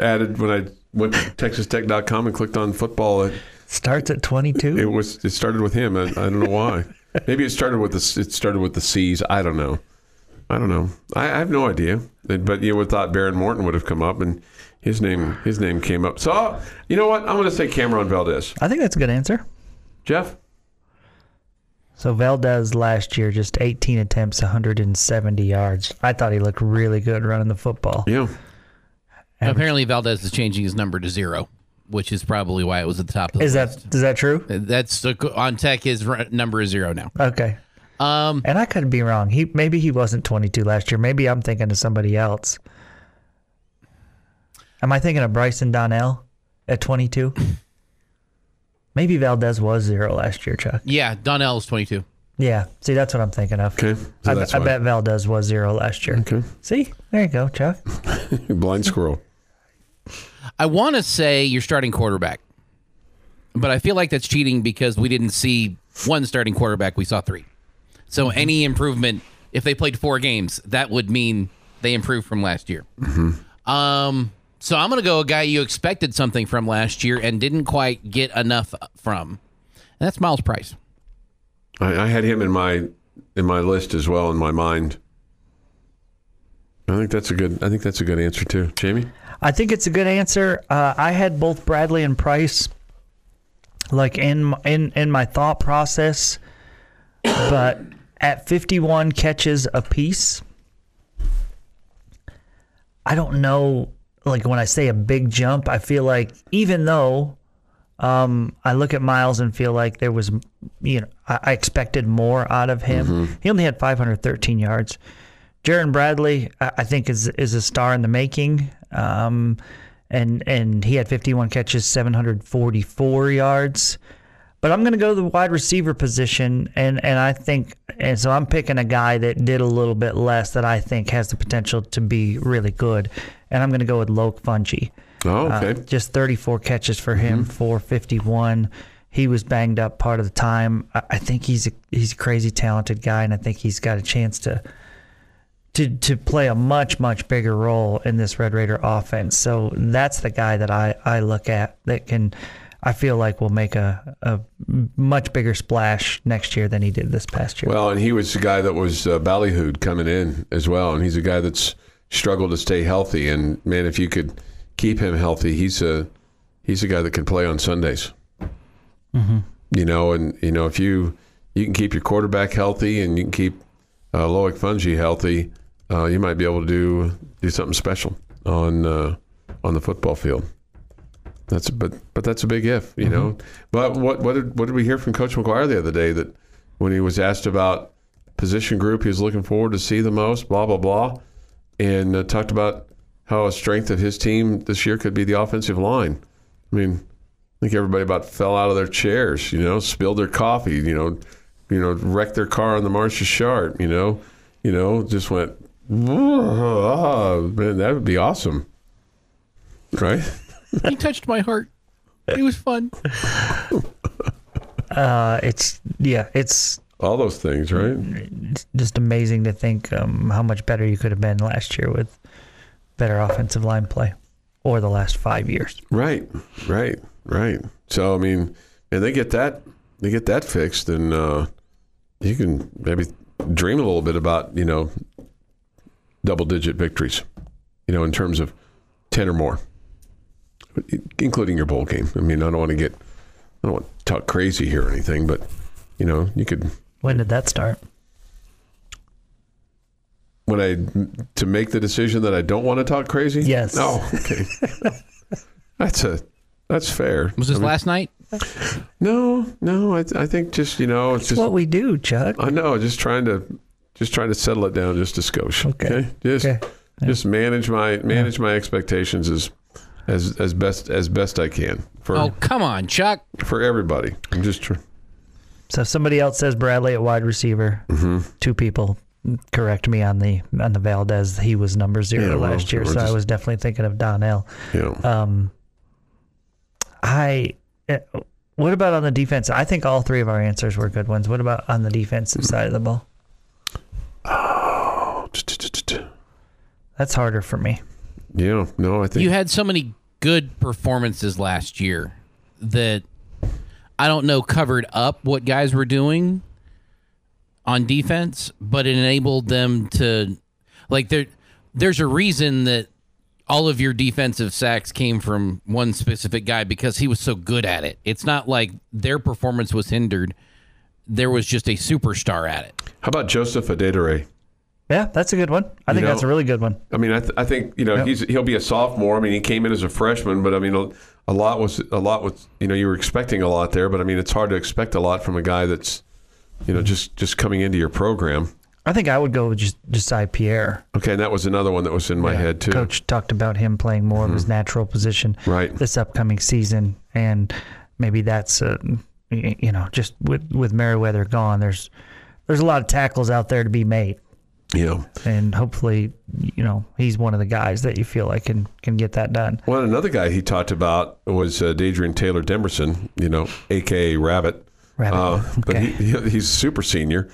C: added when I went to TexasTech.com and clicked on football, it,
D: Starts at 22?
C: it was it started with him. I, I don't know why. Maybe it started with the it started with the C's. I don't know. I don't know. I, I have no idea. But you would have thought Behren Morton would have come up, and his name his name came up. So you know what? I'm going to say Cameron Valdez.
D: I think that's a good answer.
C: Jeff.
D: So Valdez last year, just 18 attempts, 170 yards. I thought he looked really good running the football.
C: Yeah.
E: apparently Valdez is changing his number to zero, which is probably why it was at the top of the
D: Is
E: list.
D: that is that true?
E: That's on tech. His number is zero now.
D: Okay.
E: Um,
D: And I could be wrong. He maybe he wasn't 22 last year. Maybe I'm thinking of somebody else. Am I thinking of Bryson Donnell at 22? maybe Valdez was zero last year, Chuck.
E: yeah, Donnell is 22.
D: Yeah. See, that's what I'm thinking of.
C: Okay. So
D: I,
C: that's
D: I bet Valdez was zero last year.
C: Okay.
D: See, there you go, Chuck.
C: Blind squirrel.
E: I want to say you're starting quarterback, but I feel like that's cheating because we didn't see one starting quarterback. We saw three. So any improvement, if they played four games, that would mean they improved from last year. Um, so I'm going to go a guy you expected something from last year and didn't quite get enough from, and that's Myles Price.
C: I, I had him in my in my list as well in my mind. I think that's a good. I think that's a good answer too, Jamie.
D: I think it's a good answer. Uh, I had both Bradley and Price, like in my- in in my thought process, but at 51 catches apiece, I don't know. like when I say a big jump, I feel like even though um, I look at Myles and feel like there was, you know, I, I expected more out of him. He only had 513 yards. Jerand Bradley, I, I think, is is a star in the making. Um, and and he had 51 catches, 744 yards. But I'm going to go to the wide receiver position, and, and I think, and so I'm picking a guy that did a little bit less that I think has the potential to be really good, and I'm going to go with Loic Fouonji.
C: Oh,
D: Uh,
C: okay.
D: just 34 catches for him, 451. He was banged up part of the time. I, I think he's a he's a crazy talented guy, and I think he's got a chance to to to play a much much bigger role in this Red Raider offense. So that's the guy that I I look at that can. I feel like will make a, a much bigger splash next year than he did this past year.
C: Well, and he was the guy that was uh, ballyhooed coming in as well, and he's a guy that's struggled to stay healthy. And man, if you could keep him healthy, he's a he's a guy that can play on Sundays. You know, and you know if you you can keep your quarterback healthy and you can keep uh, Loic Fouonji healthy, uh, you might be able to do do something special on uh, on the football field. That's but but that's a big if, you know. But what what did what did we hear from Coach McGuire the other day that when he was asked about position group he was looking forward to see the most, blah blah blah, and uh, talked about how a strength of his team this year could be the offensive line. I mean, I think everybody about fell out of their chairs, you know, spilled their coffee, you know, you know, wrecked their car on the Marsha Sharp, you know, you know, just went, "Whoa, man, that would be awesome, right?
E: He touched my heart. It was fun.
D: Uh, it's yeah, it's
C: All those things, right?
D: it's just amazing to think um, how much better you could have been last year with better offensive line play, or the last five years.
C: Right, right, right. So I mean, and they get that they get that fixed, and uh, you can maybe dream a little bit about you know double digit victories, you know, in terms of ten or more, including your bowl game. I mean, I don't want to get I don't want to talk crazy here or anything, but you know, you could
D: When did that start?
C: when I to make the decision that I don't want to talk crazy.
D: Yes.
C: Oh, okay. that's a that's fair.
E: Was this
C: I mean,
E: last night?
C: No, no. I, I think just you know, it's
D: It's
C: just
D: what we do, Chuck.
C: I know, just trying to just trying to settle it down just a skosh.
D: Okay.
C: Just
D: Okay.
C: just manage my manage my expectations as as as best as best I can for
E: Oh, come on, Chuck.
C: for everybody. I'm just tr-
D: So if somebody else says Bradley at wide receiver,
C: Mm-hmm.
D: two people correct me on the on the Valdez. He was number zero
C: Yeah, well,
D: last year,
C: we're
D: so I
C: just-
D: was definitely thinking of Donnell.
C: you know.
D: Um, I. eh, What about on the defense? I think all three of our answers were good ones. What about on the defensive side of the ball? That's harder for me.
C: Yeah, no, I think
E: You had so many good performances last year that I don't know covered up what guys were doing on defense, but it enabled them to like there there's a reason that all of your defensive sacks came from one specific guy because he was so good at it. It's not like their performance was hindered. There was just a superstar at it.
C: How about Joseph Adedire?
D: Yeah, that's a good one. I think
C: know-
D: that's a really good one.
C: I mean, I, th- I think you know
D: Yep.
C: he's he'll be a sophomore. I mean, he came in as a freshman, but I mean, a, a lot was a lot was you know you were expecting a lot there, but I mean, it's hard to expect a lot from a guy that's you know just just coming into your program.
D: I think I would go with just Jesiah Pierre.
C: Okay, and that was another one that was in my
D: Yeah.
C: head too. Mm-hmm.
D: Coach talked about him playing more of his natural position
C: Right.
D: this upcoming season, and maybe that's uh, y- you know just with with Merriweather gone, there's there's a lot of tackles out there to be made,
C: Know,
D: and hopefully you know he's one of the guys that you feel like can can get that done.
C: well, another guy he talked about was uh, Dadrian Taylor Demerson. You know, aka Rabbit.
D: Rabbit.
C: Uh, But he, he, he's super senior.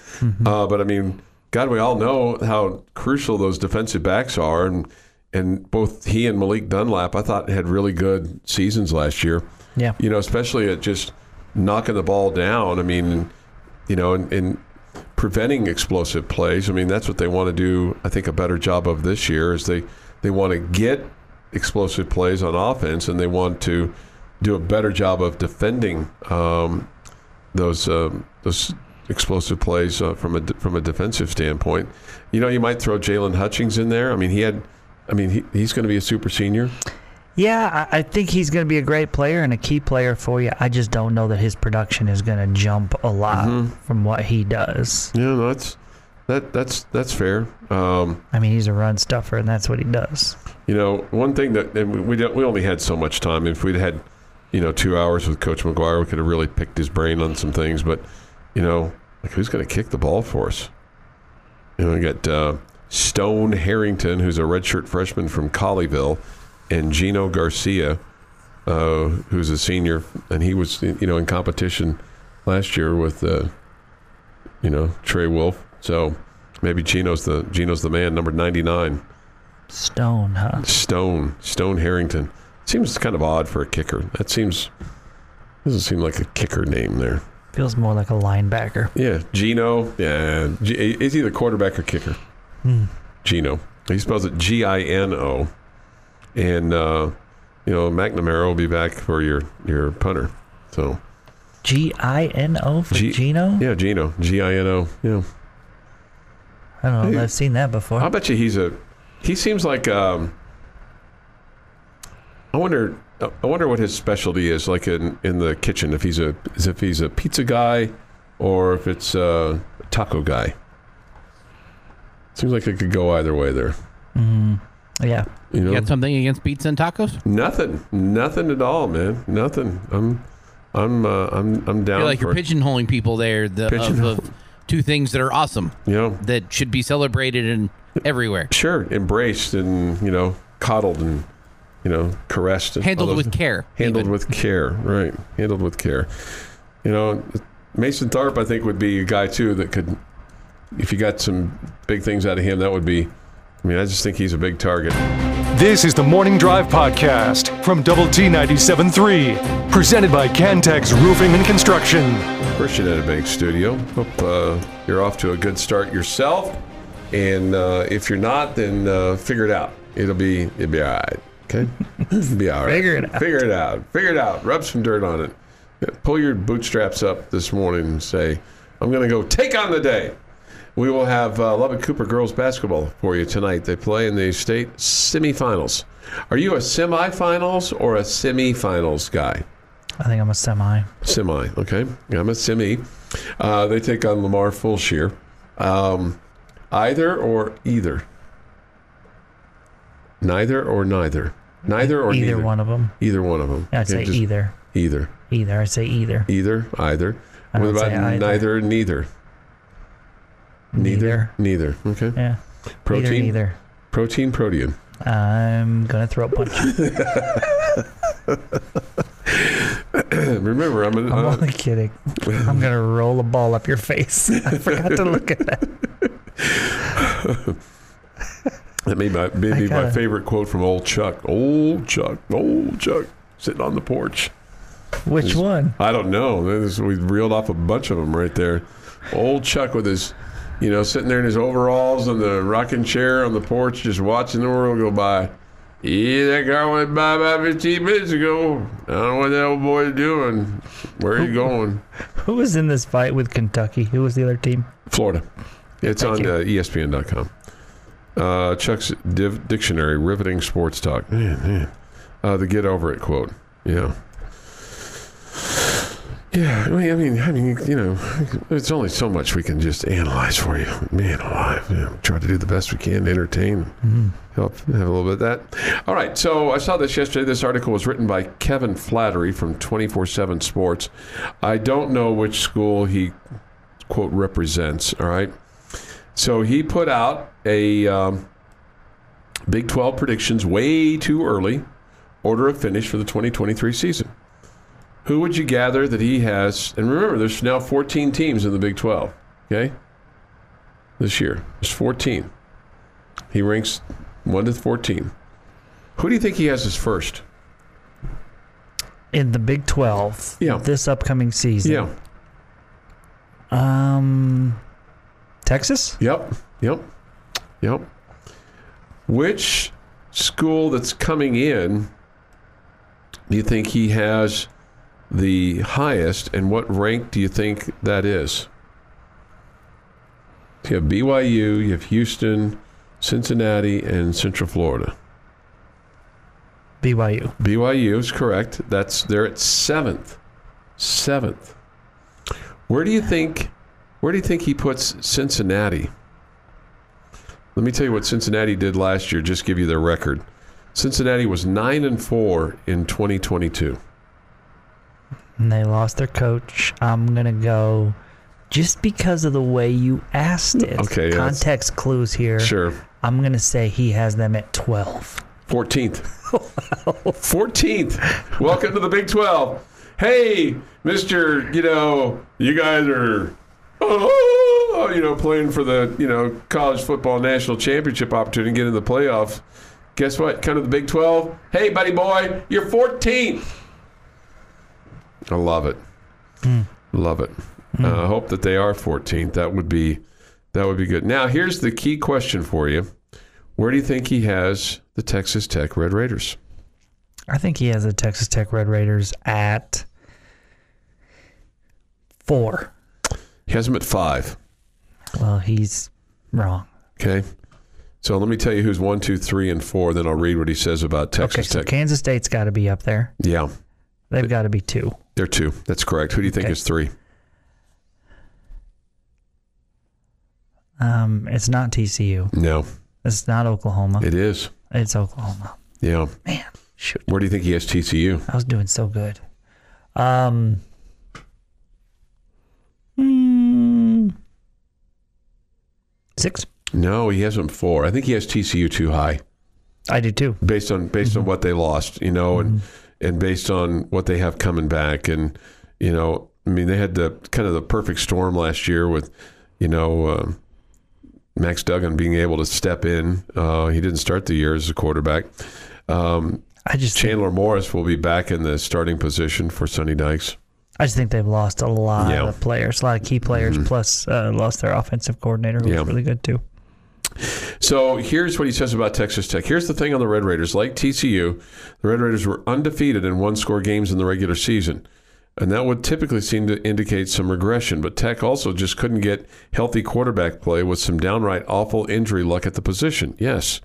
C: Uh, but I mean, God, we all know how crucial those defensive backs are, and and both he and Malik Dunlap, I thought had really good seasons last year.
D: Yeah.
C: You know, especially at just knocking the ball down. I mean, you know, and, and preventing explosive plays. I mean, that's what they want to do. I think a better job of this year is they they want to get explosive plays on offense, and they want to do a better job of defending um, those um, those explosive plays uh, from a from a defensive standpoint. You know, you might throw Jaylon Hutchings in there. I mean, he had I mean, he, he's going to be a super senior.
D: Yeah, I, I think he's going to be a great player and a key player for you. I just don't know that his production is going to jump a lot
C: Mm-hmm.
D: from what he does.
C: Yeah, that's that that's that's fair. Um,
D: I mean, he's a run stuffer, and that's what he does.
C: you know, one thing that and we we only had so much time. If we'd had, you know, two hours with Coach McGuire, we could have really picked his brain on some things. But you know, like who's going to kick the ball for us? You know, we got uh, Stone Harrington, who's a redshirt freshman from Colleyville, and Gino Garcia, uh, who's a senior, and he was you know in competition last year with uh, you know Trey Wolff. So maybe Gino's the Gino's the man, number ninety nine.
D: Stone, huh?
C: Stone, Stone Harrington. Seems kind of odd for a kicker. That seems doesn't seem like a kicker name there.
D: Feels more like a linebacker.
C: Yeah, Gino. Yeah, G- is he the quarterback or kicker? Gino. He spells it G I N O, and uh, you know McNamara will be back for your your punter. So
D: G I N O for
C: G-
D: Gino?
C: yeah, Gino, G I N O. Yeah,
D: I don't know.
C: Hey.
D: I've seen that before.
C: I bet you he's a. He seems like. Um, I wonder. I wonder what his specialty is, like in, in the kitchen. If he's a if he's a pizza guy, or if it's a taco guy. Seems like it could go either way there.
D: Yeah.
C: You know,
E: You got something against pizza and tacos?
C: nothing, nothing at all, man. Nothing. I'm, I'm, uh, I'm, I'm
E: I
C: down
E: feel like
C: for
E: you're
C: it.
E: pigeonholing people there the, of, of two things that are awesome
C: You know,
E: that should be celebrated and everywhere.
C: sure, embraced and you know, coddled and you know, caressed, and
E: Handled with care.
C: handled
E: even.
C: with care right handled with care you know mason tharp i think would be a guy too that could if you got some big things out of him that would be i mean i just think he's a big target.
A: This is the Morning Drive Podcast from Double T 97.3, presented by Cantex Roofing and Construction.
C: christian at a bank studio. Hope uh, you're off to a good start yourself. And uh, if you're not then uh, figure it out. It'll be it'll be all right. Okay? It'll be all right.
D: Figure it out.
C: figure it out. Figure it out. Rub some dirt on it. Pull your bootstraps up this morning and say i'm going to go take on the day We will have uh, Lubbock Cooper girls basketball for you tonight. They play in the state semifinals. Are you a semifinals or a semifinals guy?
D: I think I'm a semi.
C: Semi, okay. I'm a semi. Uh, they take on Lamar Fulshear. Um, either or either. Neither or neither. Neither or
D: either
C: neither.
D: one of them.
C: Either one of them.
D: I'd say
C: just
D: either.
C: Either.
D: Either. I'd say either.
C: Either. Either. What about
D: say
C: neither neither?
D: Neither.
C: Neither. Okay.
D: Yeah.
C: Protein.
D: Neither.
C: Protein. Protein.
D: I'm gonna throw a punch.
C: Remember, I'm. An,
D: I'm
C: uh,
D: only kidding. I'm gonna roll a ball up your face. I forgot to look at that.
C: That may be, may be my
D: gotta-
C: favorite quote from old Chuck. Old Chuck. Old Chuck. Sitting on the porch.
D: Which one?
C: I don't know. We reeled off a bunch of them right there. Old Chuck with his, you know, sitting there in his overalls on the rocking chair on the porch, just watching the world go by. Yeah, that car went by about 15 minutes ago. I don't know what that old boy's doing. Where are you going?
D: Who was in this fight with Kentucky? Who was the other team?
C: Florida. It's
D: Thank
C: on uh, ESPN.com. Uh, Chuck's div- dictionary, riveting sports talk. Man, man. Uh, the get over it quote. Yeah. Yeah, I mean, I mean, I mean, you know, it's only so much we can just analyze for you. Man alive, you know, try to do the best we can to entertain, help have a little bit of that. All right, so I saw this yesterday. This article was written by Kevin Flattery from 24/7 Sports. I don't know which school he quote represents. All right, so he put out a um, Big 12 predictions way too early, order of finish for the 2023 season. Who would you gather that he has? And remember, there's now 14 teams in the Big 12. Okay, this year there's 14. He ranks one to 14. Who do you think he has as first?
D: In the Big 12.
C: Yeah.
D: This upcoming season.
C: Yeah.
D: Um, Texas.
C: Yep. Yep. Yep. Which school that's coming in do you think he has the highest, and what rank do you think that is? You have BYU, you have Houston, Cincinnati, and Central Florida.
D: BYU.
C: BYU is correct. That's they're at seventh. Seventh. Where do you think? Where do you think he puts Cincinnati? Let me tell you what Cincinnati did last year. Just give you their record. Cincinnati was nine and four in 2022.
D: And they lost their coach. I'm gonna go just because of the way you asked it.
C: Okay,
D: Context clues here.
C: Sure.
D: I'm gonna say he has them at 12.
C: 14th. 14th. Welcome to the Big 12. Hey, Mr. You know, you guys are, oh, you know, playing for the, you know, college football national championship opportunity and get in the playoffs. Guess what? Come to the Big 12. Hey, buddy boy, you're 14th. I love it. Love it. Uh, I hope that they are 14th. That would be that would be good. Now, here's the key question for you. Where do you think he has the Texas Tech Red Raiders?
D: I think he has the Texas Tech Red Raiders at four.
C: He has them at five.
D: Well, he's wrong.
C: Okay. So let me tell you who's one, two, three, and four. Then I'll read what he says about Texas Okay,
D: so
C: Tech.
D: Kansas State's got to be up there.
C: yeah,
D: They've got to be two.
C: they're two. That's correct. Who do you think
D: Okay.
C: is three?
D: Um, it's not TCU.
C: No,
D: It's not Oklahoma.
C: it is.
D: It's Oklahoma.
C: Yeah.
D: Man, shoot.
C: Where do you think he has TCU?
D: I was doing so good. Um, mm, six.
C: No, he has them four. I think he has TCU too high,
D: I do too.
C: based on based on what they lost, you know, and and based on what they have coming back, and you know, I mean, they had the kind of the perfect storm last year with, you know. Uh, Max Duggan being able to step in. Uh, he didn't start the year as a quarterback. Um,
D: I just think,
C: Chandler Morris will be back in the starting position for Sonny Dykes.
D: I just think they've lost a lot
C: Yeah.
D: of players, a lot of key players, plus uh, lost their offensive coordinator, who
C: Yeah.
D: was really good too.
C: So here's what he says about Texas Tech. Here's the thing on the Red Raiders. Like TCU, the Red Raiders were undefeated in one score games in the regular season. And that would typically seem to indicate some regression. But Tech also just couldn't get healthy quarterback play with some downright awful injury luck at the position. Yes.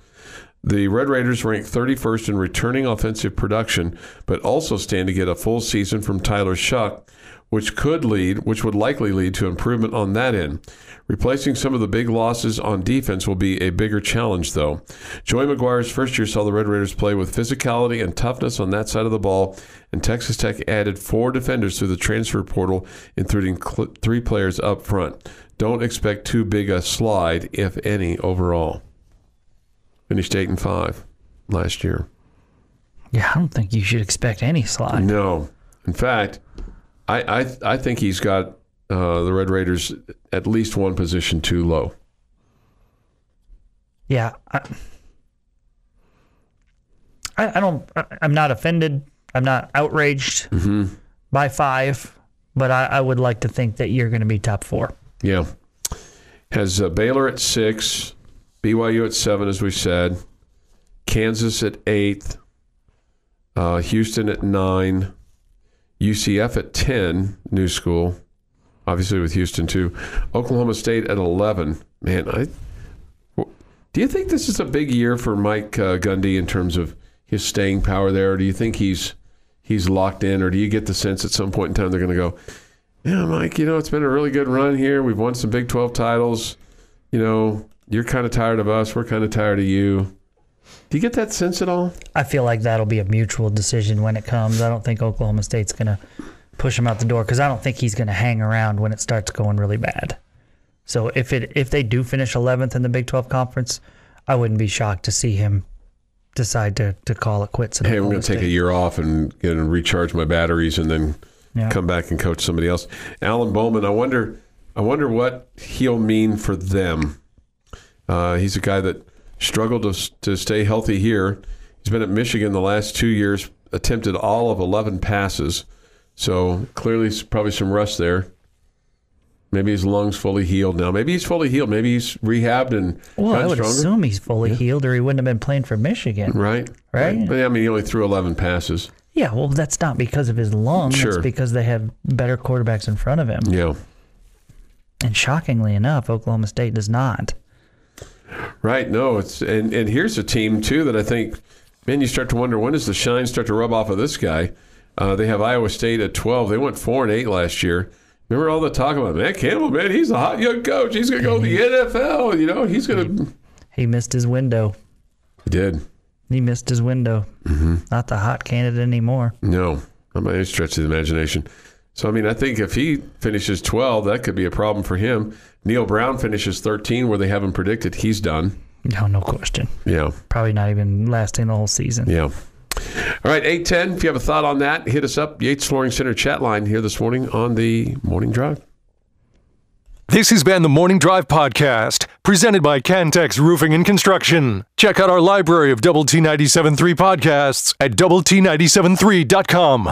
C: The Red Raiders rank 31st in returning offensive production, but also stand to get a full season from Tyler Shough, which could lead, which would likely lead to improvement on that end. Replacing some of the big losses on defense will be a bigger challenge, though. Joey McGuire's first year saw the Red Raiders play with physicality and toughness on that side of the ball, and Texas Tech added four defenders through the transfer portal, including cl- three players up front. Don't expect too big a slide, if any, overall. Finished eight and five last year.
D: Yeah, I don't think you should expect any slide.
C: No, in fact, I I, I think he's got uh, the Red Raiders at least one position too low.
D: Yeah, I, I, don't. I'm not offended. I'm not outraged by five, but I, I would like to think that you're going to be top four.
C: Yeah, has uh, Baylor at six, BYU at seven, as we said, Kansas at eighth, uh, Houston at nine, UCF at ten, new school, obviously with Houston too, Oklahoma State at eleven. Man, I do you think this is a big year for Mike uh, Gundy in terms of his staying power there? Or do you think he's he's locked in, or do you get the sense at some point in time they're going to go, yeah, Mike, you know, it's been a really good run here. We've won some Big 12 titles. You know, you're kind of tired of us. We're kind of tired of you. Do you get that sense at all?
D: I feel like that'll be a mutual decision when it comes. I don't think Oklahoma State's going to push him out the door because I don't think he's going to hang around when it starts going really bad. So if it if they do finish 11th in the Big 12 conference, I wouldn't be shocked to see him decide to, to call it quits.
C: Hey, I'm going to take a year off and know, recharge my batteries and then
D: Yeah.
C: come back and coach somebody else. Alan Bowman, I wonder, I wonder what he'll mean for them. Uh, he's a guy that struggled to, to stay healthy here. He's been at Michigan the last two years, attempted all of 11 passes. So clearly, probably some rust there. Maybe his lungs fully healed now. Maybe he's fully healed. Maybe he's rehabbed and
D: Well, I would
C: stronger.
D: assume he's fully healed, or he wouldn't have been playing for Michigan.
C: Right.
D: Right.
C: But I mean, he only threw 11 passes.
D: Yeah, well, that's not because of his lungs.
C: Sure.
D: It's because they have better quarterbacks in front of him.
C: Yeah.
D: And shockingly enough, Oklahoma State does not.
C: Right. No, it's and and here's a team too that I think, man, you start to wonder when does the shine start to rub off of this guy? Uh, they have Iowa State at 12. They went four and eight last year. Remember all the talk about Matt Campbell? Man, he's a hot young coach. He's going to go to the NFL. You know, he's going to.
D: He missed his window.
C: He did.
D: He missed his window. Mm-hmm. Not the hot candidate anymore.
C: No, not by any stretch of the imagination. So I mean, I think if he finishes 12, that could be a problem for him. Neal Brown finishes 13, where they haven't predicted he's done.
D: No, no question.
C: Yeah.
D: Probably not even lasting the whole season.
C: Yeah. All right, 810. If you have a thought on that, hit us up. Yates Flooring Center chat line here this morning on the Morning Drive.
A: This has been the Morning Drive Podcast, presented by Cantex Roofing and Construction. Check out our library of Double T 97.3 podcasts at Double T 97.3.com.